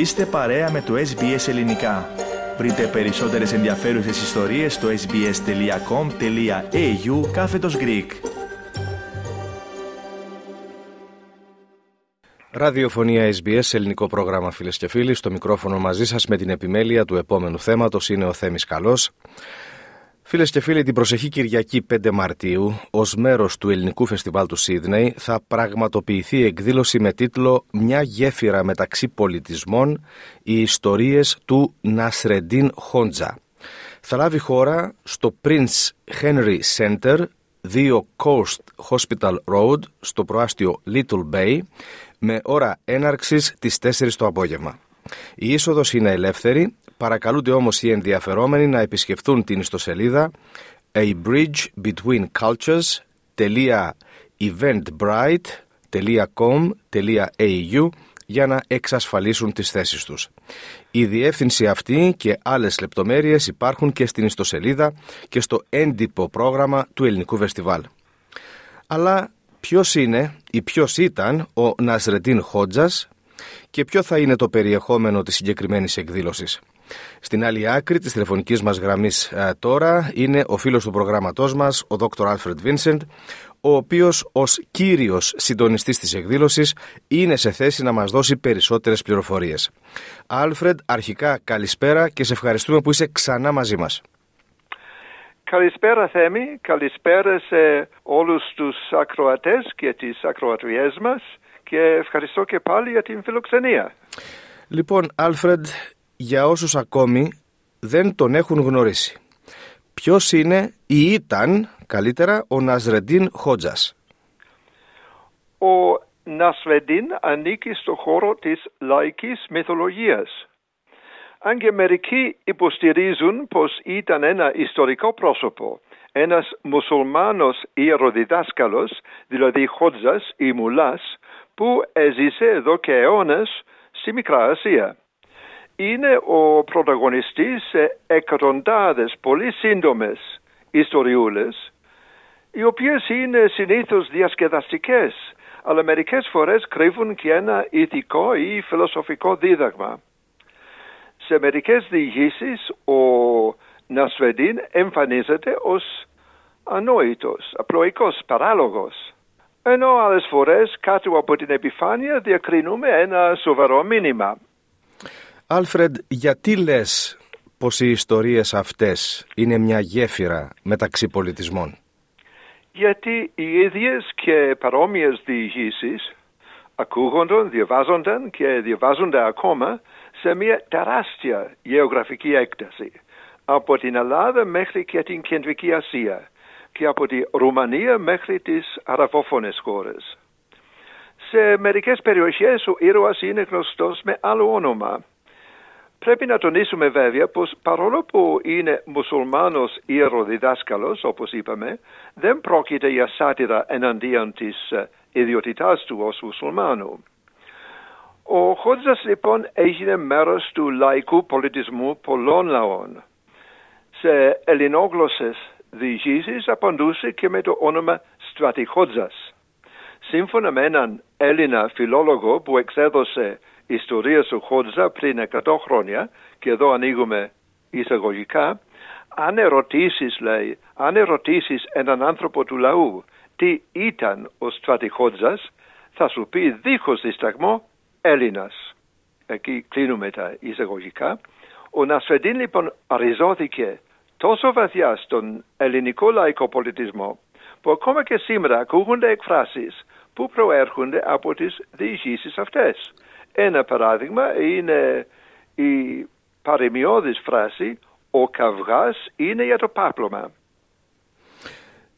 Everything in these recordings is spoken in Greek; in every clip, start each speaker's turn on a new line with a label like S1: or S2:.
S1: Είστε παρέα με το SBS Ελληνικά. Βρείτε περισσότερες ενδιαφέρουσες ιστορίες στο sbs.com.au κάθετος Greek.
S2: Ραδιοφωνία SBS, ελληνικό πρόγραμμα φίλες και φίλοι. Στο μικρόφωνο μαζί σας με την επιμέλεια του επόμενου θέματος είναι ο Θέμης Καλός. Φίλες και φίλοι, την προσεχή Κυριακή 5 Μαρτίου, ως μέρος του Ελληνικού Φεστιβάλ του Σίδνεϊ, θα πραγματοποιηθεί εκδήλωση με τίτλο Μια γέφυρα μεταξύ πολιτισμών, οι ιστορίες του Νασρεντίν Χόντζα. Θα λάβει χώρα στο Prince Henry Center, 2 Coast Hospital Road, στο προάστιο Little Bay, με ώρα έναρξης τις 4 το απόγευμα. Η είσοδος είναι ελεύθερη Παρακαλούνται όμως οι ενδιαφερόμενοι να επισκεφθούν την ιστοσελίδα A Bridge Between Cultures.eventbrite.com.au για να εξασφαλίσουν τις θέσεις τους. Η διεύθυνση αυτή και άλλες λεπτομέρειες υπάρχουν και στην ιστοσελίδα και στο έντυπο πρόγραμμα του Ελληνικού Φεστιβάλ. Αλλά ποιος είναι ή ποιος ήταν ο Ναζρετίν Χότζας και ποιο θα είναι το περιεχόμενο της συγκεκριμένης εκδήλωσης; Στην άλλη άκρη της τηλεφωνικής μας γραμμής ε, τώρα είναι ο φίλος του προγράμματός μας, ο Dr. Alfred Vincent, ο οποίος ως κύριος συντονιστής της εκδήλωσης είναι σε θέση να μας δώσει περισσότερες πληροφορίες. Alfred, αρχικά καλησπέρα και σε ευχαριστούμε που είσαι ξανά μαζί μας.
S3: Καλησπέρα Θέμη, καλησπέρα σε όλους τους ακροατές και τις ακροατριές μας και ευχαριστώ και πάλι για την φιλοξενία.
S2: Λοιπόν, Άλφρεντ, για όσους ακόμη δεν τον έχουν γνωρίσει. Ποιος είναι ή ήταν καλύτερα ο Νασρεντίν Χότζας;
S3: Ο Νασρεντίν ανήκει στο χώρο της λαϊκής μυθολογίας. Αν και μερικοί υποστηρίζουν πως ήταν ένα ιστορικό πρόσωπο, ένας μουσουλμάνος ιεροδιδάσκαλος, δηλαδή Χότζας ή Μουλάς, που έζησε εδώ και αιώνες στη Μικρά Ασία είναι ο πρωταγωνιστής σε εκατοντάδες πολύ σύντομες ιστοριούλες οι οποίες είναι συνήθως διασκεδαστικές αλλά μερικές φορές κρύβουν και ένα ηθικό ή φιλοσοφικό δίδαγμα. Σε μερικές διηγήσεις ο Νασβεντίν εμφανίζεται ως ανόητος, απλοϊκός, παράλογος. Ενώ άλλες φορές κάτω από την επιφάνεια διακρίνουμε ένα σοβαρό μήνυμα.
S2: Άλφρεντ, γιατί λες πως οι ιστορίες αυτές είναι μια γέφυρα μεταξύ πολιτισμών;
S3: Γιατί οι ίδιες και παρόμοιες διηγήσεις ακούγονταν, διαβάζονταν και διαβάζονται ακόμα σε μια τεράστια γεωγραφική έκταση από την Ελλάδα μέχρι και την Κεντρική Ασία και από τη Ρουμανία μέχρι τις αραβόφωνες χώρες. Σε μερικές περιοχές ο ήρωας είναι γνωστός με άλλο όνομα Πρέπει να τονίσουμε βέβαια πως παρόλο που είναι μουσουλμάνος ιεροδιδάσκαλος όπως είπαμε δεν πρόκειται για σάτυρα εναντίον της ε, ιδιότητάς του ως μουσουλμάνου. Ο Χότζας λοιπόν έγινε μέρος του λαϊκού πολιτισμού πολλών λαών. Σε ελληνόγλωσσες διηγήσεις απαντούσε και με το όνομα Στρατιχότζας. Σύμφωνα με έναν Έλληνα φιλόλογο που εξέδωσε ιστορία του Χότζα πριν 100 χρόνια και εδώ ανοίγουμε εισαγωγικά αν ερωτήσεις λέει, αν ερωτήσεις έναν άνθρωπο του λαού τι ήταν ο Στρατιχότζας θα σου πει δίχως δισταγμό Έλληνας. Εκεί κλείνουμε τα εισαγωγικά. Ο Νασφεντίν λοιπόν αριζώθηκε τόσο βαθιά στον ελληνικό λαϊκό πολιτισμό που ακόμα και σήμερα ακούγονται εκφράσεις που προέρχονται από τις διηγήσεις αυτές. Ένα παράδειγμα είναι η παρεμιώδης φράση «Ο καυγάς είναι για το πάπλωμα».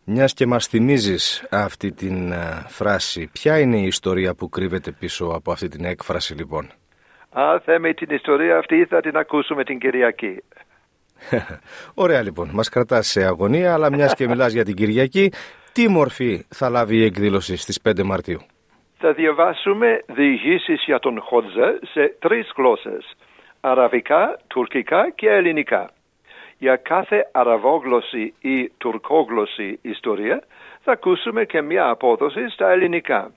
S2: Μιας και μας θυμίζεις αυτή την φράση, ποια είναι η ιστορία που κρύβεται πίσω από αυτή την έκφραση λοιπόν;
S3: Α, θέμε την ιστορία αυτή θα την ακούσουμε την Κυριακή.
S2: Ωραία λοιπόν, μας κρατάς σε αγωνία, αλλά μιας και μιλάς για την Κυριακή, τι μορφή θα λάβει η εκδήλωση στις 5 Μαρτίου;
S3: Θα διαβάσουμε διηγήσεις για τον Χότζα σε τρεις γλώσσες, αραβικά, τουρκικά και ελληνικά. Για κάθε αραβόγλωση ή τουρκόγλωση ιστορία θα ακούσουμε και μια απόδοση στα ελληνικά.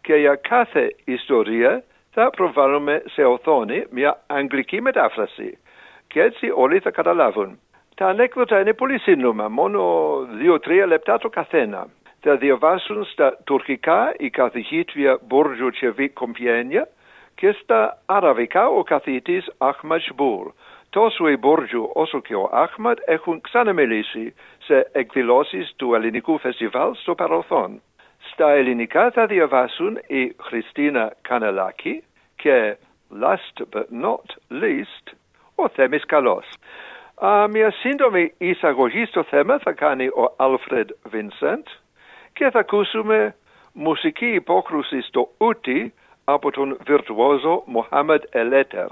S3: Και για κάθε ιστορία θα προβάλλουμε σε οθόνη μια αγγλική μετάφραση και έτσι όλοι θα καταλάβουν. Τα ανέκδοτα είναι πολύ σύντομα, μόνο δύο-τρία λεπτά το καθένα. Θα διαβάσουν στα τουρκικά η καθηγήτρια Μπούρζου Τσεβί Κομπιένια και στα αραβικά ο καθηγητής Αχμad Σμπούρ. Τόσο η Μπούρζου όσο και ο Αχμad έχουν ξαναμιλήσει σε εκδηλώσεις του ελληνικού φεστιβάλ στο παρελθόν. Στα ελληνικά θα διαβάσουν η Χριστίνα Κανελάκη και last but not least ο Θέμης Καλός. μια σύντομη εισαγωγή στο θέμα θα κάνει ο Alfred Vincent και θα ακούσουμε μουσική υπόκρουση στο ούτι από τον βιρτουόζο Μοχάμεντ Ελέτερ.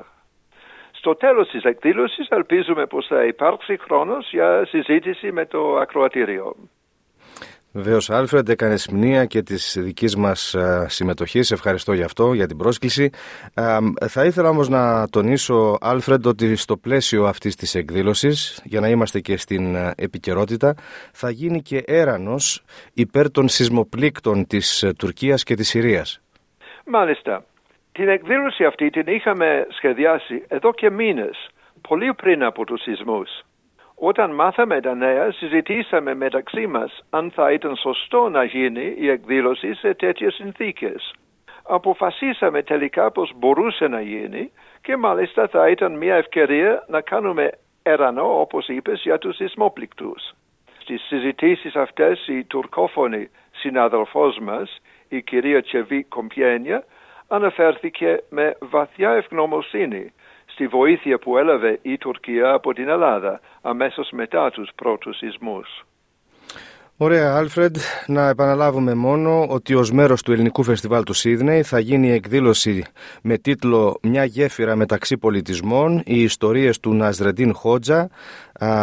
S3: Στο τέλος της εκδήλωσης ελπίζουμε πως θα υπάρξει χρόνος για συζήτηση με το ακροατήριο.
S2: Βεβαίως, Άλφρεντ, έκανες μνήμα και της δικής μας συμμετοχής. Ευχαριστώ για αυτό, για την πρόσκληση. Θα ήθελα όμως να τονίσω, Άλφρεντ, ότι στο πλαίσιο αυτής της εκδήλωσης, για να είμαστε και στην επικαιρότητα, θα γίνει και έρανος υπέρ των σεισμοπλήκτων της Τουρκίας και της Συρίας.
S3: Μάλιστα. Την εκδήλωση αυτή την είχαμε σχεδιάσει εδώ και μήνες, πολύ πριν από τους σεισμούς. Όταν μάθαμε τα νέα, συζητήσαμε μεταξύ μας αν θα ήταν σωστό να γίνει η εκδήλωση σε τέτοιες συνθήκες. Αποφασίσαμε τελικά πως μπορούσε να γίνει και μάλιστα θα ήταν μια ευκαιρία να κάνουμε ερανό, όπως είπες, για τους σεισμόπληκτους. Στις συζητήσεις αυτές η τουρκόφωνη συναδελφός μας, η κυρία Τσεβί Κομπιένια, αναφέρθηκε με βαθιά ευγνωμοσύνη στη βοήθεια που έλαβε η Τουρκία από την Ελλάδα αμέσως μετά τους πρώτους σεισμούς.
S2: Ωραία, Άλφρεντ. Να επαναλάβουμε μόνο ότι ως μέρος του ελληνικού φεστιβάλ του Σίδνεϊ θα γίνει η εκδήλωση με τίτλο «Μια γέφυρα μεταξύ πολιτισμών, οι ιστορίες του Ναζρεντίν Χότζα»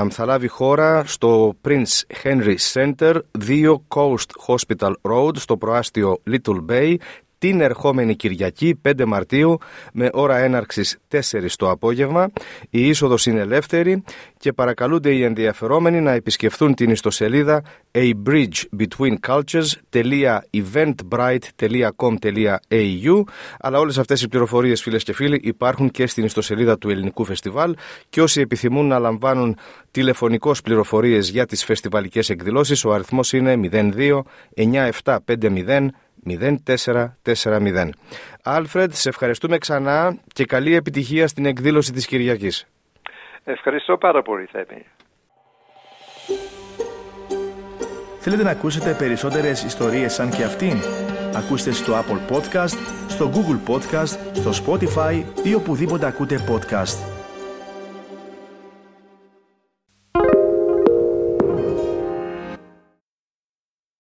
S2: θα λάβει χώρα στο Prince Henry Center, 2 Coast Hospital Road, στο προάστιο Little Bay, την ερχόμενη Κυριακή 5 Μαρτίου με ώρα έναρξης 4 το απόγευμα. Η είσοδος είναι ελεύθερη και παρακαλούνται οι ενδιαφερόμενοι να επισκεφθούν την ιστοσελίδα abridgebetweencultures.eventbrite.com.au αλλά όλες αυτές οι πληροφορίες φίλες και φίλοι υπάρχουν και στην ιστοσελίδα του Ελληνικού Φεστιβάλ και όσοι επιθυμούν να λαμβάνουν τηλεφωνικώς πληροφορίες για τις φεστιβαλικές εκδηλώσεις ο αριθμός είναι 02 9750 0440. Άλφρεντ, σε ευχαριστούμε ξανά και καλή επιτυχία στην εκδήλωση της Κυριακής.
S3: Ευχαριστώ πάρα πολύ, Θέμη.
S1: Θέλετε να ακούσετε περισσότερες ιστορίες σαν και αυτήν; Ακούστε στο Apple Podcast, στο Google Podcast, στο Spotify ή οπουδήποτε ακούτε podcast.